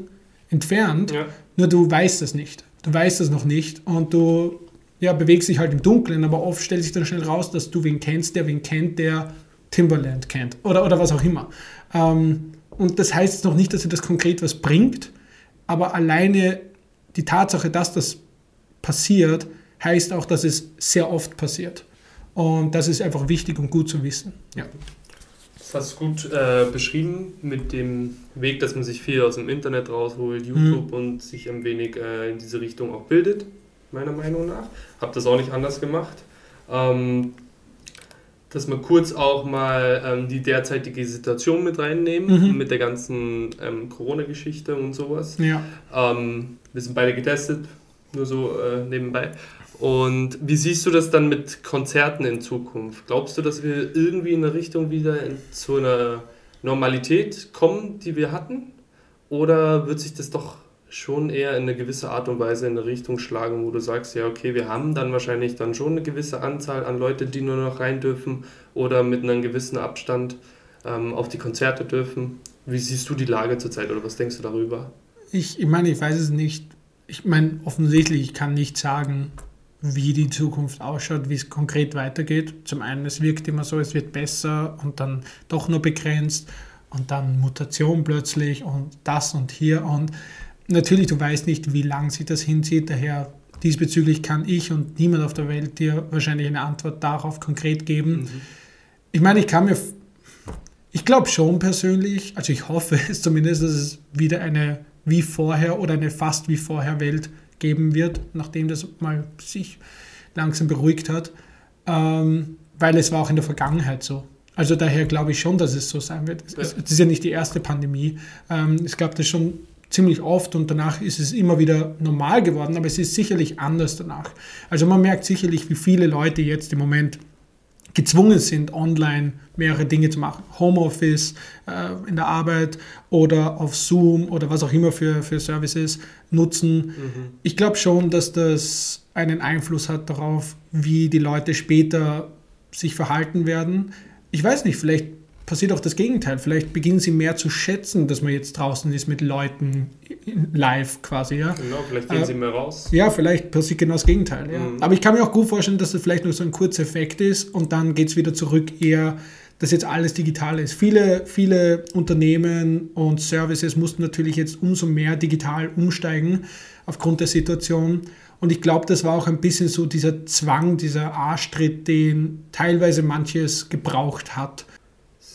entfernt, Ja. nur du weißt es nicht. Du weißt es noch nicht und du ja, bewegst dich halt im Dunkeln, aber oft stellt sich dann schnell raus, dass du wen kennst, der wen kennt, der Timberland kennt oder, oder was auch immer. Ähm, und das heißt noch nicht, dass dir das konkret was bringt, aber alleine die Tatsache, dass das passiert, heißt auch, dass es sehr oft passiert. Und das ist einfach wichtig und gut zu wissen. Ja. Das hast du gut äh, beschrieben mit dem Weg, dass man sich viel aus dem Internet rausholt, YouTube und sich ein wenig äh, in diese Richtung auch bildet, meiner Meinung nach. Hab das auch nicht anders gemacht. Ähm, dass wir kurz auch mal ähm, die derzeitige Situation mit reinnehmen, Mhm. mit der ganzen ähm, Corona-Geschichte und sowas. Ja. Ähm, wir sind beide getestet, nur so äh, nebenbei. Und wie siehst du das dann mit Konzerten in Zukunft? Glaubst du, dass wir irgendwie in eine Richtung wieder in, zu einer Normalität kommen, die wir hatten? Oder wird sich das doch schon eher in eine gewisse Art und Weise in eine Richtung schlagen, wo du sagst, ja, okay, wir haben dann wahrscheinlich dann schon eine gewisse Anzahl an Leute, die nur noch rein dürfen oder mit einem gewissen Abstand ähm, auf die Konzerte dürfen? Wie siehst du die Lage zurzeit oder was denkst du darüber? Ich, ich meine, ich weiß es nicht. Ich meine, offensichtlich, ich kann nicht sagen, wie die Zukunft ausschaut, wie es konkret weitergeht. Zum einen, es wirkt immer so, es wird besser und dann doch nur begrenzt und dann Mutation plötzlich und das und hier und natürlich, du weißt nicht, wie lang sich das hinzieht, daher diesbezüglich kann ich und niemand auf der Welt dir wahrscheinlich eine Antwort darauf konkret geben. Ich meine, ich kann mir, ich glaube schon persönlich, also ich hoffe es zumindest, dass es wieder eine wie vorher oder eine fast wie vorher Welt geben wird, nachdem das mal sich langsam beruhigt hat, ähm, weil es war auch in der Vergangenheit so. Also daher glaube ich schon, dass es so sein wird. Es, es, ist ja nicht die erste Pandemie. Ähm, es gab das schon ziemlich oft und danach ist es immer wieder normal geworden, aber es ist sicherlich anders danach. Also man merkt sicherlich, wie viele Leute jetzt im Moment gezwungen sind, online mehrere Dinge zu machen. Homeoffice äh, in der Arbeit oder auf Zoom oder was auch immer für, für Services nutzen. Ich glaube schon, dass das einen Einfluss hat darauf, wie die Leute später sich verhalten werden. Ich weiß nicht, vielleicht passiert auch das Gegenteil. Vielleicht beginnen sie mehr zu schätzen, dass man jetzt draußen ist mit Leuten live quasi. Ja? Genau, vielleicht gehen Äh, sie mehr raus. Ja, vielleicht passiert genau das Gegenteil. Ja. Mhm. Aber ich kann mir auch gut vorstellen, dass das vielleicht nur so ein kurzer Effekt ist und dann geht es wieder zurück eher, dass jetzt alles digital ist. Viele, viele Unternehmen und Services mussten natürlich jetzt umso mehr digital umsteigen aufgrund der Situation. Und ich glaube, das war auch ein bisschen so dieser Zwang, dieser Arschtritt, den teilweise manches gebraucht hat.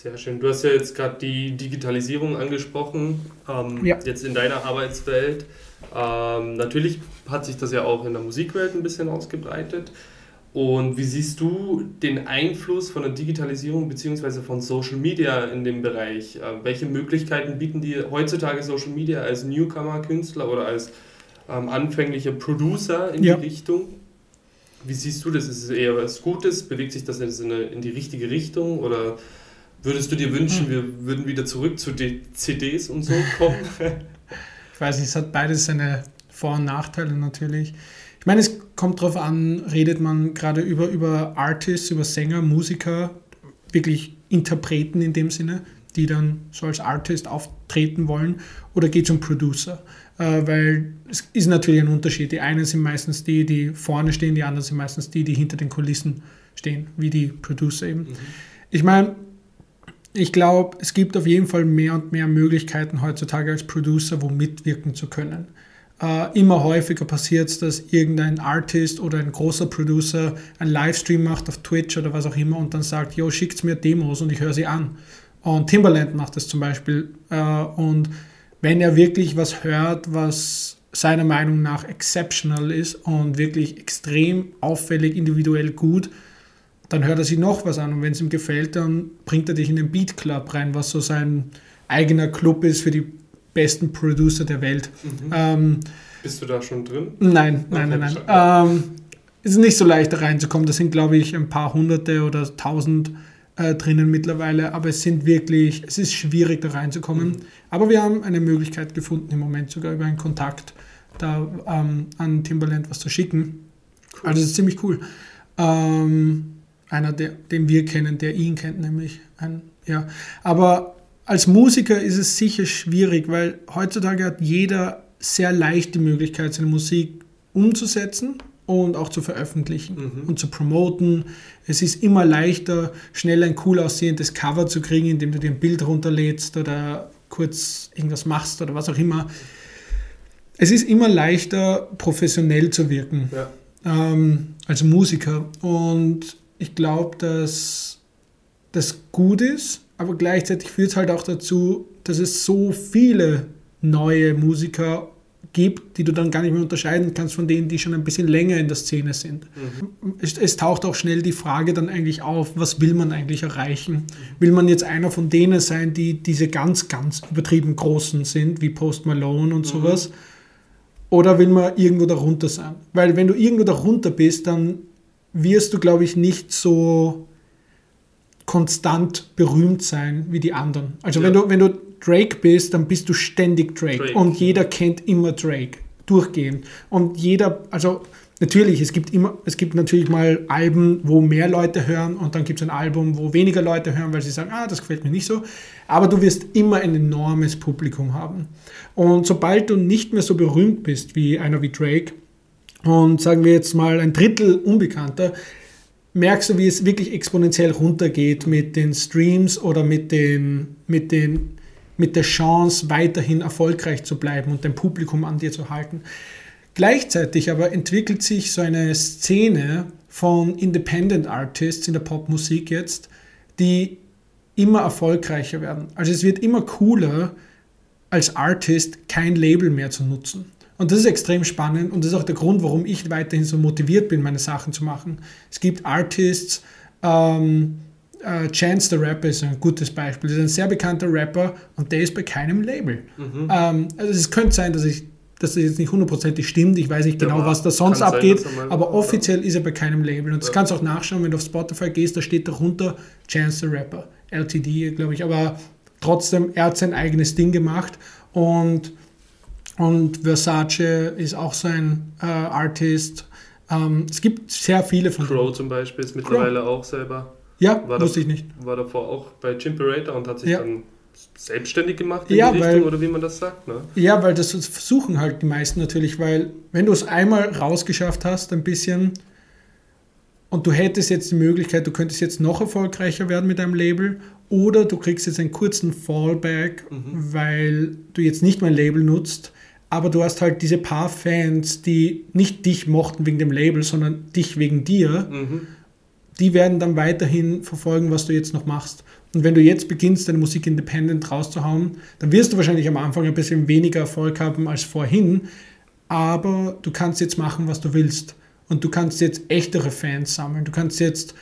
Sehr schön. Du hast ja jetzt gerade die Digitalisierung angesprochen, ähm, Ja. jetzt in deiner Arbeitswelt. Ähm, natürlich hat sich das ja auch in der Musikwelt ein bisschen ausgebreitet. Und wie siehst du den Einfluss von der Digitalisierung bzw. von Social Media in dem Bereich? Äh, welche Möglichkeiten bieten dir heutzutage Social Media als Newcomer-Künstler oder als ähm, anfänglicher Producer in Ja. die Richtung? Wie siehst du das? Ist es eher was Gutes? Bewegt sich das in die richtige Richtung? Oder würdest du dir wünschen, wir würden wieder zurück zu den CDs und so kommen? Ich weiß nicht, es hat beides seine Vor- und Nachteile natürlich. Ich meine, es kommt darauf an, redet man gerade über, über Artists, über Sänger, Musiker, wirklich Interpreten in dem Sinne, die dann so als Artist auftreten wollen, oder geht es um Producer? Äh, weil es ist natürlich ein Unterschied. Die einen sind meistens die, die vorne stehen, die anderen sind meistens die, die hinter den Kulissen stehen, wie die Producer eben. Ich meine, ich glaube, es gibt auf jeden Fall mehr und mehr Möglichkeiten heutzutage als Producer, wo mitwirken zu können. Äh, immer häufiger passiert es, dass irgendein Artist oder ein großer Producer einen Livestream macht auf Twitch oder was auch immer und dann sagt, yo, schickt mir Demos und ich höre sie an. Und Timbaland macht das zum Beispiel. Äh, und wenn er wirklich was hört, was seiner Meinung nach exceptional ist und wirklich extrem auffällig, individuell gut, dann hört er sich noch was an und wenn es ihm gefällt, dann bringt er dich in den Beat Club rein, was so sein eigener Club ist für die besten Producer der Welt. Ähm, Bist du da schon drin? nein, nein, nein, nein. Ähm, es ist nicht so leicht da reinzukommen. Da sind, glaube ich, ein paar Hunderte oder tausend äh, drinnen mittlerweile, aber es sind wirklich, es ist schwierig da reinzukommen. Aber wir haben eine Möglichkeit gefunden, im Moment sogar über einen Kontakt da ähm, an Timbaland was zu schicken. Also das ist ziemlich cool. Ähm, einer, der, den wir kennen, der ihn kennt, nämlich ein, ja. Aber als Musiker ist es sicher schwierig, weil heutzutage hat jeder sehr leicht die Möglichkeit, seine Musik umzusetzen und auch zu veröffentlichen Mhm. und zu promoten. Es ist immer leichter, schnell ein cool aussehendes Cover zu kriegen, indem du dir ein Bild runterlädst oder kurz irgendwas machst oder was auch immer. Es ist immer leichter, professionell zu wirken Ja. ähm, als Musiker. Und ich glaube, dass das gut ist, aber gleichzeitig führt es halt auch dazu, dass es so viele neue Musiker gibt, die du dann gar nicht mehr unterscheiden kannst von denen, die schon ein bisschen länger in der Szene sind. Es, es taucht auch schnell die Frage dann eigentlich auf, was will man eigentlich erreichen? Will man jetzt einer von denen sein, die diese ganz, ganz übertrieben großen sind, wie Post Malone und sowas? Oder will man irgendwo darunter sein? Weil wenn du irgendwo darunter bist, dann wirst du, glaube ich, nicht so konstant berühmt sein wie die anderen. Also Ja. wenn, du, wenn du Drake bist, dann bist du ständig Drake. Drake. Und jeder kennt immer Drake. Durchgehend. Und jeder, also natürlich, es gibt immer, es gibt natürlich mal Alben, wo mehr Leute hören und dann gibt es ein Album, wo weniger Leute hören, weil sie sagen, ah, das gefällt mir nicht so. Aber du wirst immer ein enormes Publikum haben. Und sobald du nicht mehr so berühmt bist wie einer wie Drake und sagen wir jetzt mal ein Drittel Unbekannter, merkst du, wie es wirklich exponentiell runtergeht mit den Streams oder mit, den, mit, den, mit der Chance, weiterhin erfolgreich zu bleiben und dein Publikum an dir zu halten. Gleichzeitig aber entwickelt sich so eine Szene von Independent Artists in der Popmusik jetzt, die immer erfolgreicher werden. Also es wird immer cooler, als Artist kein Label mehr zu nutzen. Und das ist extrem spannend und das ist auch der Grund, warum ich weiterhin so motiviert bin, meine Sachen zu machen. Es gibt Artists, ähm, äh, Chance the Rapper ist ein gutes Beispiel. Das ist ein sehr bekannter Rapper und der ist bei keinem Label. Mhm. Ähm, also es könnte sein, dass ich dass das jetzt nicht hundertprozentig stimmt. Ich weiß nicht genau, war- was da sonst sein, abgeht, mal- aber offiziell ist er bei keinem Label. Und das Ja. kannst du auch nachschauen, wenn du auf Spotify gehst, da steht darunter Chance the Rapper, LTD, glaube ich. Aber trotzdem, er hat sein eigenes Ding gemacht und, und Versace ist auch so ein äh, Artist. Ähm, es gibt sehr viele von Crow zum Beispiel ist mittlerweile auch selber, Ja, War wusste das- ich nicht. war davor auch bei Chimperator und hat sich Ja. dann selbstständig gemacht in Ja, die weil- Richtung, oder wie man das sagt. Ne? Ja, weil das versuchen halt die meisten natürlich, weil wenn du es einmal rausgeschafft hast, ein bisschen, und du hättest jetzt die Möglichkeit, du könntest jetzt noch erfolgreicher werden mit deinem Label, oder du kriegst jetzt einen kurzen Fallback, Mhm. weil du jetzt nicht mein Label nutzt, aber du hast halt diese paar Fans, die nicht dich mochten wegen dem Label, sondern dich wegen dir, Mhm. die werden dann weiterhin verfolgen, was du jetzt noch machst. Und wenn du jetzt beginnst, deine Musik independent rauszuhauen, dann wirst du wahrscheinlich am Anfang ein bisschen weniger Erfolg haben als vorhin, aber du kannst jetzt machen, was du willst. Und du kannst jetzt echtere Fans sammeln. Du kannst jetzt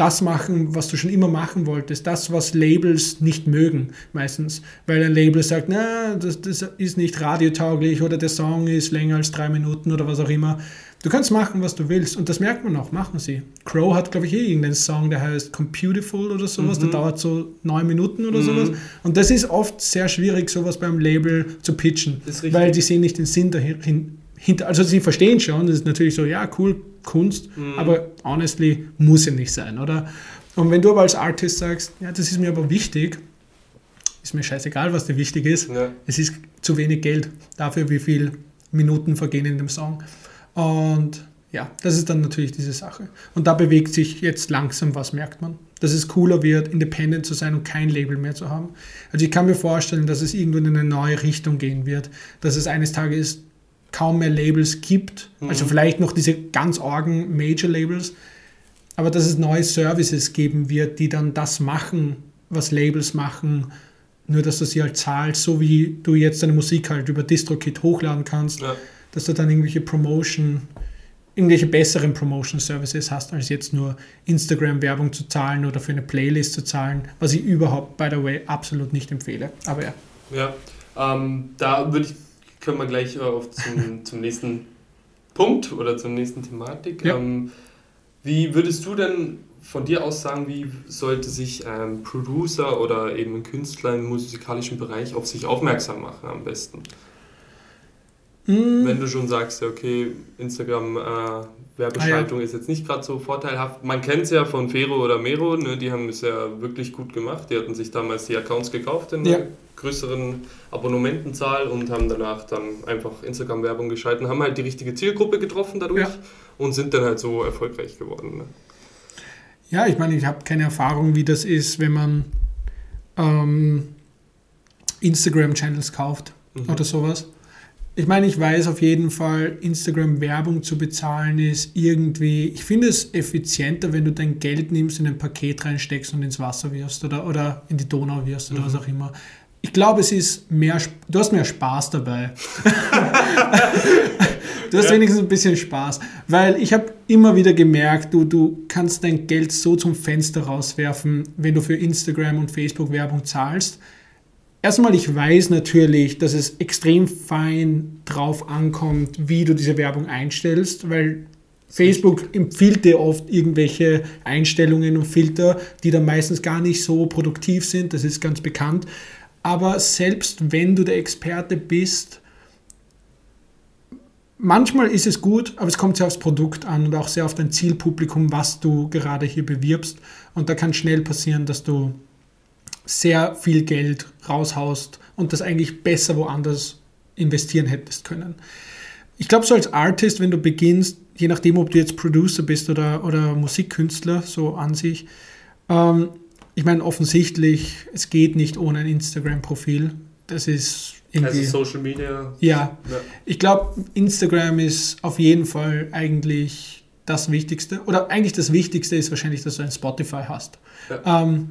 das machen, was du schon immer machen wolltest. Das, was Labels nicht mögen, meistens. Weil ein Label sagt, na, das, das ist nicht radiotauglich oder der Song ist länger als drei Minuten oder was auch immer. Du kannst machen, was du willst. Und das merkt man auch, machen sie. Crow hat, glaube ich, eh irgendeinen Song, der heißt Computiful oder sowas. Mhm. Der dauert so neun Minuten oder Mhm. sowas. Und das ist oft sehr schwierig, sowas beim Label zu pitchen. Weil die sehen nicht den Sinn dahin, hinter. Also sie verstehen schon, das ist natürlich so, ja, cool, Kunst, Mhm. aber honestly muss ja nicht sein, oder? Und wenn du aber als Artist sagst, ja, das ist mir aber wichtig, ist mir scheißegal, was dir wichtig ist, Ja. es ist zu wenig Geld dafür, wie viele Minuten vergehen in dem Song. Und ja, das ist dann natürlich diese Sache. Und da bewegt sich jetzt langsam was, merkt man. Dass es cooler wird, independent zu sein und kein Label mehr zu haben. Also ich kann mir vorstellen, dass es irgendwo in eine neue Richtung gehen wird. Dass es eines Tages kaum mehr Labels gibt. Also Mhm. vielleicht noch diese ganz argen Major-Labels. Aber dass es neue Services geben wird, die dann das machen, was Labels machen, nur dass du sie halt zahlst, so wie du jetzt deine Musik halt über DistroKit hochladen kannst, Ja. dass du dann irgendwelche Promotion, irgendwelche besseren Promotion-Services hast, als jetzt nur Instagram-Werbung zu zahlen oder für eine Playlist zu zahlen, was ich überhaupt, by the way, absolut nicht empfehle. Aber ja. Ja, ähm, da würde ich, können wir gleich äh, auf zum, zum nächsten Punkt oder zur nächsten Thematik. Ja. Ähm, wie würdest du denn von dir aus sagen, wie sollte sich ein Producer oder eben ein Künstler im musikalischen Bereich auf sich aufmerksam machen am besten? Mm, Wenn du schon sagst, ja, okay, Instagram äh, Werbeschaltung ist jetzt nicht gerade so vorteilhaft. Man kennt es ja von Fero oder Mero, ne? die haben es ja wirklich gut gemacht. Die hatten sich damals die Accounts gekauft in Ja. einer größeren Abonnementenzahl und haben danach dann einfach Instagram-Werbung geschalten, haben halt die richtige Zielgruppe getroffen dadurch Ja. und sind dann halt so erfolgreich geworden. Ne? Ja, ich meine, ich habe keine Erfahrung, wie das ist, wenn man ähm, Instagram-Channels kauft Mhm. oder sowas. Ich meine, ich weiß auf jeden Fall, Instagram-Werbung zu bezahlen ist irgendwie, ich finde es effizienter, wenn du dein Geld nimmst, in ein Paket reinsteckst und ins Wasser wirfst oder, oder in die Donau wirfst oder Mhm. was auch immer. Ich glaube, es ist mehr, du hast mehr Spaß dabei. Du hast Ja. wenigstens ein bisschen Spaß, weil ich habe immer wieder gemerkt, du, du kannst dein Geld so zum Fenster rauswerfen, wenn du für Instagram und Facebook Werbung zahlst. Erstmal, ich weiß natürlich, dass es extrem fein drauf ankommt, wie du diese Werbung einstellst, weil Facebook empfiehlt dir oft irgendwelche Einstellungen und Filter, die dann meistens gar nicht so produktiv sind, das ist ganz bekannt. Aber selbst wenn du der Experte bist, manchmal ist es gut, aber es kommt sehr aufs Produkt an und auch sehr auf dein Zielpublikum, was du gerade hier bewirbst. Und da kann schnell passieren, dass du sehr viel Geld raushaust und das eigentlich besser woanders investieren hättest können. Ich glaube, so als Artist, wenn du beginnst, je nachdem, ob du jetzt Producer bist oder, oder Musikkünstler, so an sich, ähm, ich meine, offensichtlich, es geht nicht ohne ein Instagram-Profil. Das ist irgendwie. Also Social Media. ja, Ja. ich glaube, Instagram ist auf jeden Fall eigentlich das Wichtigste. Oder eigentlich das Wichtigste ist wahrscheinlich, dass du ein Spotify hast. Ähm,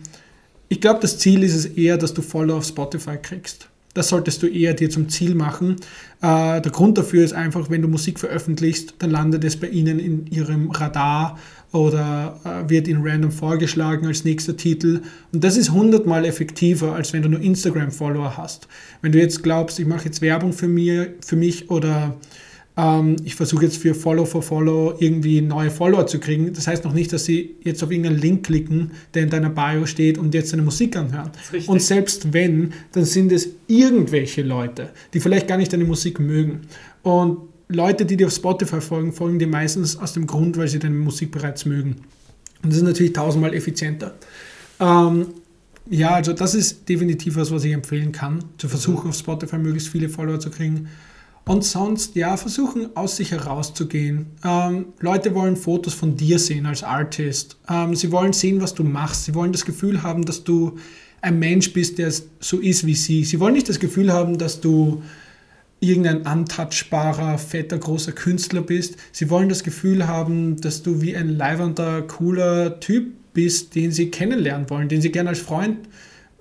ich glaube, das Ziel ist es eher, dass du Follower auf Spotify kriegst. Das solltest du eher dir zum Ziel machen. Äh, der Grund dafür ist einfach, wenn du Musik veröffentlichst, dann landet es bei ihnen in ihrem Radar oder äh, wird ihnen random vorgeschlagen als nächster Titel. Und das ist hundertmal effektiver, als wenn du nur Instagram-Follower hast. Wenn du jetzt glaubst, ich mache jetzt Werbung für mich oder ähm, ich versuche jetzt für Follow for Follow irgendwie neue Follower zu kriegen. Das heißt noch nicht, dass sie jetzt auf irgendeinen Link klicken, der in deiner Bio steht und jetzt deine Musik anhören. Und selbst wenn, dann sind es irgendwelche Leute, die vielleicht gar nicht deine Musik mögen. Und Leute, die dir auf Spotify folgen, folgen dir meistens aus dem Grund, weil sie deine Musik bereits mögen. Und das ist natürlich tausendmal effizienter. Ähm, ja, also das ist definitiv was, was ich empfehlen kann, zu versuchen, auf Spotify möglichst viele Follower zu kriegen. Und sonst, ja, versuchen aus sich herauszugehen. Ähm, Leute wollen Fotos von dir sehen als Artist. Ähm, sie wollen sehen, was du machst. Sie wollen das Gefühl haben, dass du ein Mensch bist, der so ist wie sie. Sie wollen nicht das Gefühl haben, dass du irgendein untouchbarer, fetter, großer Künstler bist. Sie wollen das Gefühl haben, dass du wie ein leibender, cooler Typ bist, den sie kennenlernen wollen, den sie gerne als Freund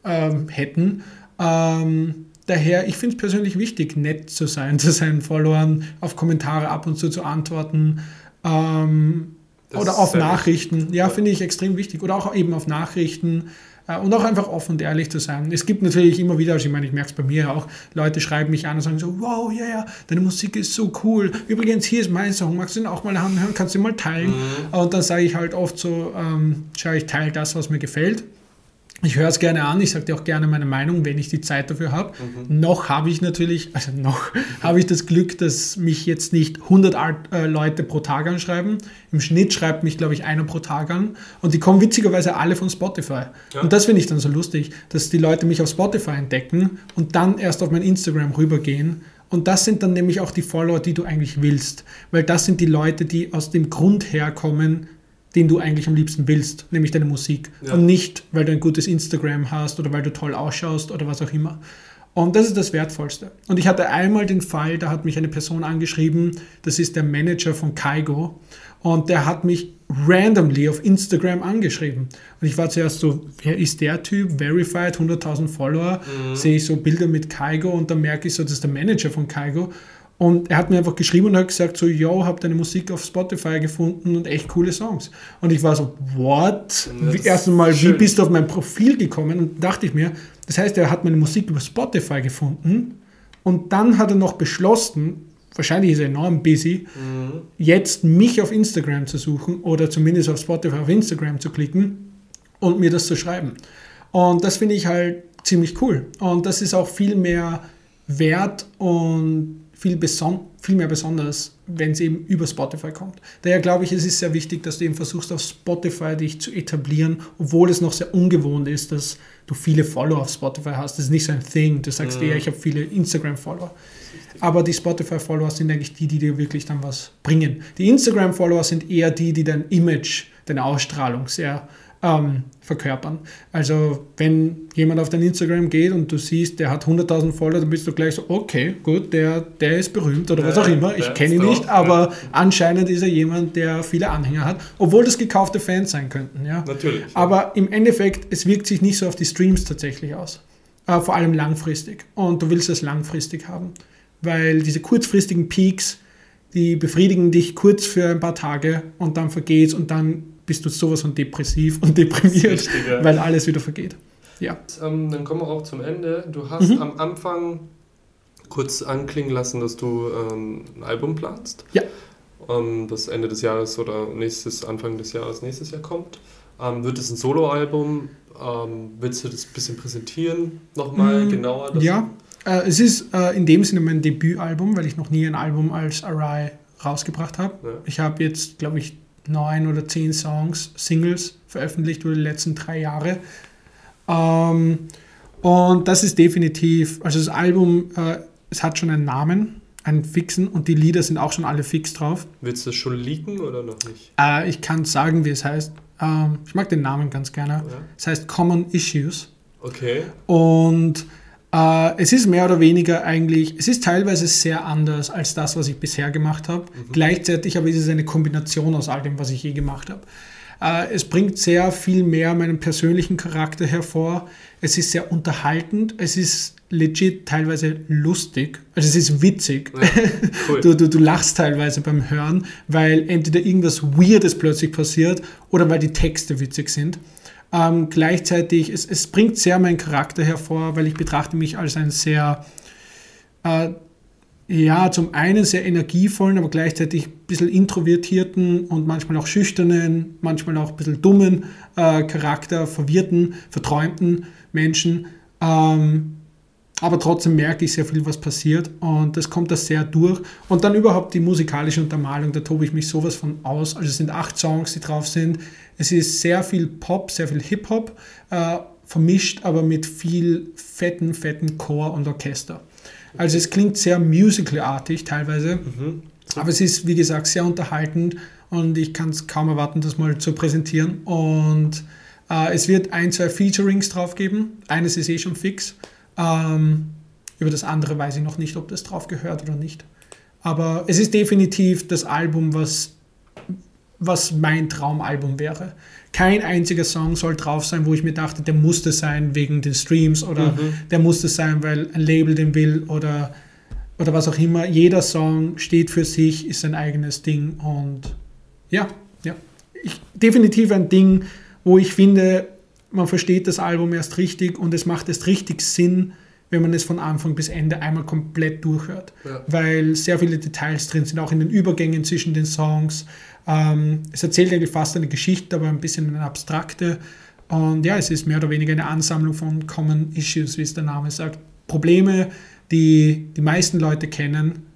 ähm, hätten. Ähm, daher, ich finde es persönlich wichtig, nett zu sein, zu seinen Followern, auf Kommentare ab und zu zu antworten. Ähm, oder auf Nachrichten. Ja, Ja. finde ich extrem wichtig. Oder auch eben auf Nachrichten. äh, Und auch einfach offen und ehrlich zu sein. Es gibt natürlich immer wieder, also ich meine, ich merke es bei mir auch, Leute schreiben mich an und sagen so, wow, ja, ja, deine Musik ist so cool. Übrigens, hier ist mein Song, magst du den auch mal anhören, kannst du ihn mal teilen? Und dann sage ich halt oft so, ähm, schau, ich teile das, was mir gefällt. Ich höre es gerne an, ich sage dir auch gerne meine Meinung, wenn ich die Zeit dafür habe. Noch habe ich natürlich, also noch habe ich das Glück, dass mich jetzt nicht 100 Art, äh, Leute pro Tag anschreiben. Im Schnitt schreibt mich, glaube ich, einer pro Tag an. Und die kommen witzigerweise alle von Spotify. Ja. Und das finde ich dann so lustig, dass die Leute mich auf Spotify entdecken und dann erst auf mein Instagram rübergehen. Und das sind dann nämlich auch die Follower, die du eigentlich willst. Weil das sind die Leute, die aus dem Grund herkommen, den du eigentlich am liebsten willst, nämlich deine Musik. Ja. Und nicht, weil du ein gutes Instagram hast oder weil du toll ausschaust oder was auch immer. Und das ist das Wertvollste. Und ich hatte einmal den Fall, da hat mich eine Person angeschrieben, das ist der Manager von Kaigo. Und der hat mich randomly auf Instagram angeschrieben. Und ich war zuerst so, wer ist der Typ? Verified, 100.000 Follower. Sehe ich so Bilder mit Kaigo und dann merke ich so, das ist der Manager von Kaigo. Und er hat mir einfach geschrieben und hat gesagt so, yo, hab deine Musik auf Spotify gefunden und echt coole Songs. Und ich war so, what? Erst einmal, wie bist du auf mein Profil gekommen? Und dachte ich mir, das heißt, er hat meine Musik über Spotify gefunden und dann hat er noch beschlossen, wahrscheinlich ist er enorm busy, Mhm. jetzt mich auf Instagram zu suchen oder zumindest auf Spotify auf Instagram zu klicken und mir das zu schreiben. Und das finde ich halt ziemlich cool. Und das ist auch viel mehr wert und viel, beson viel mehr besonders, wenn es eben über Spotify kommt. Daher glaube ich, es ist sehr wichtig, dass du eben versuchst, auf Spotify dich zu etablieren, obwohl es noch sehr ungewohnt ist, dass du viele Follower auf Spotify hast. Das ist nicht so ein Thing. Du sagst Mhm. eher, ich habe viele Instagram-Follower. Aber die Spotify-Follower sind eigentlich die, die dir wirklich dann was bringen. Die Instagram-Follower sind eher die, die dein Image, deine Ausstrahlung sehr ähm, verkörpern. Also wenn jemand auf dein Instagram geht und du siehst, der hat 100.000 Follower, dann bist du gleich so, okay, gut, der, der ist berühmt oder was Ja, auch immer. Ich kenne ihn nicht, aber anscheinend ist er jemand, der viele Anhänger hat, obwohl das gekaufte Fans sein könnten. Ja. Natürlich. Aber im Endeffekt, es wirkt sich nicht so auf die Streams tatsächlich aus. Äh, vor allem langfristig. Und du willst es langfristig haben. Weil diese kurzfristigen Peaks, die befriedigen dich kurz für ein paar Tage und dann vergeht's und dann bist du sowas von depressiv und deprimiert, Richtig, ja. weil alles wieder vergeht. Ja. Ähm, dann kommen wir auch zum Ende. Du hast Mhm. am Anfang kurz anklingen lassen, dass du ähm, ein Album planst. Ja. Ähm, das Ende des Jahres oder nächstes, Anfang des Jahres, nächstes Jahr kommt. Ähm, wird es ein Soloalbum? Ähm, willst du das ein bisschen präsentieren? Nochmal Mm, genauer? Ja, äh, es ist äh, in dem Sinne mein Debütalbum, weil ich noch nie ein Album als Arai rausgebracht habe. Ja. Ich habe jetzt, glaube ich, neun oder zehn Songs, Singles veröffentlicht über die letzten drei Jahre. Ähm, und das ist definitiv, also das Album, äh, es hat schon einen Namen, einen fixen und die Lieder sind auch schon alle fix drauf. Willst du das schon leaken oder noch nicht? Äh, ich kann sagen, wie es heißt. Ähm, ich mag den Namen ganz gerne. Ja. Es heißt Common Issues. Okay. Und es ist mehr oder weniger eigentlich, es ist teilweise sehr anders als das, was ich bisher gemacht habe. Gleichzeitig aber ist es eine Kombination aus all dem, was ich je gemacht habe. Äh, es bringt sehr viel mehr meinen persönlichen Charakter hervor. Es ist sehr unterhaltend. Es ist legit teilweise lustig. Also es ist witzig. Ja, cool. Du, du, du lachst teilweise beim Hören, weil entweder irgendwas Weirdes plötzlich passiert oder weil die Texte witzig sind. Ähm, gleichzeitig, es, es bringt sehr meinen Charakter hervor, weil ich betrachte mich als einen sehr, äh, ja, zum einen sehr energievollen, aber gleichzeitig ein bisschen introvertierten und manchmal auch schüchternen, manchmal auch ein bisschen dummen äh, Charakter, verwirrten, verträumten Menschen. Ähm, aber trotzdem merke ich sehr viel, was passiert und das kommt da sehr durch. Und dann überhaupt die musikalische Untermalung, da tobe ich mich sowas von aus. Also es sind acht Songs, die drauf sind. Es ist sehr viel Pop, sehr viel Hip-Hop, äh, vermischt aber mit viel fetten, fetten Chor und Orchester. Also es klingt sehr musical-artig teilweise, Mhm. aber es ist, wie gesagt, sehr unterhaltend und ich kann es kaum erwarten, das mal zu präsentieren. Und äh, es wird ein, zwei Featurings drauf geben. Eines ist eh schon fix. Ähm, über das andere weiß ich noch nicht, ob das drauf gehört oder nicht. Aber es ist definitiv das Album, was, was mein Traumalbum wäre. Kein einziger Song soll drauf sein, wo ich mir dachte, der musste sein wegen den Streams oder Mhm. der musste sein, weil ein Label den will oder, oder was auch immer. Jeder Song steht für sich, ist sein eigenes Ding und ja, ja. Ich, definitiv ein Ding, wo ich finde, man versteht das Album erst richtig und es macht erst richtig Sinn, wenn man es von Anfang bis Ende einmal komplett durchhört. Ja. Weil sehr viele Details drin sind, auch in den Übergängen zwischen den Songs. Ähm, es erzählt eigentlich fast eine Geschichte, aber ein bisschen eine abstrakte. Und ja, es ist mehr oder weniger eine Ansammlung von Common Issues, wie es der Name sagt. Probleme, die die meisten Leute kennen,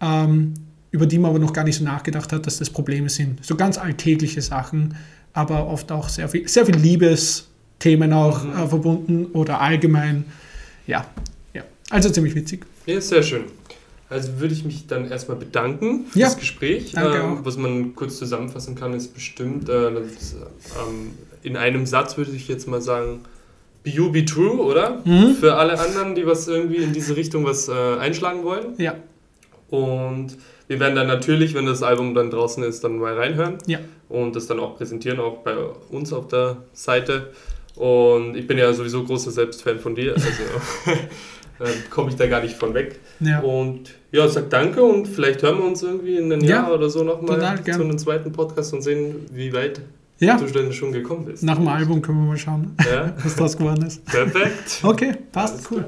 ähm, über die man aber noch gar nicht so nachgedacht hat, dass das Probleme sind. So ganz alltägliche Sachen, aber oft auch sehr viel, sehr viel Liebesthemen auch Mhm. äh, verbunden oder allgemein. Ja, ja. Also ziemlich witzig. Ja, sehr schön. Also würde ich mich dann erstmal bedanken für Ja, das Gespräch. Ähm, was man kurz zusammenfassen kann, ist bestimmt, äh, das, ähm, in einem Satz würde ich jetzt mal sagen, be you, be true, oder? Mhm. Für alle anderen, die was irgendwie in diese Richtung was äh, einschlagen wollen. Ja, Und wir werden dann natürlich, wenn das Album dann draußen ist, dann mal reinhören. Ja. Und das dann auch präsentieren, auch bei uns auf der Seite. Und ich bin ja sowieso großer Selbstfan von dir, also äh, komme ich da gar nicht von weg. ja. Und ja, sag danke und vielleicht hören wir uns irgendwie in einem Ja, Jahr oder so nochmal zu einem zweiten Podcast und sehen, wie weit ja. du denn schon gekommen bist. Nach dem Album können wir mal schauen, Ja, was draus geworden ist. perfekt. Okay, passt, Alles cool.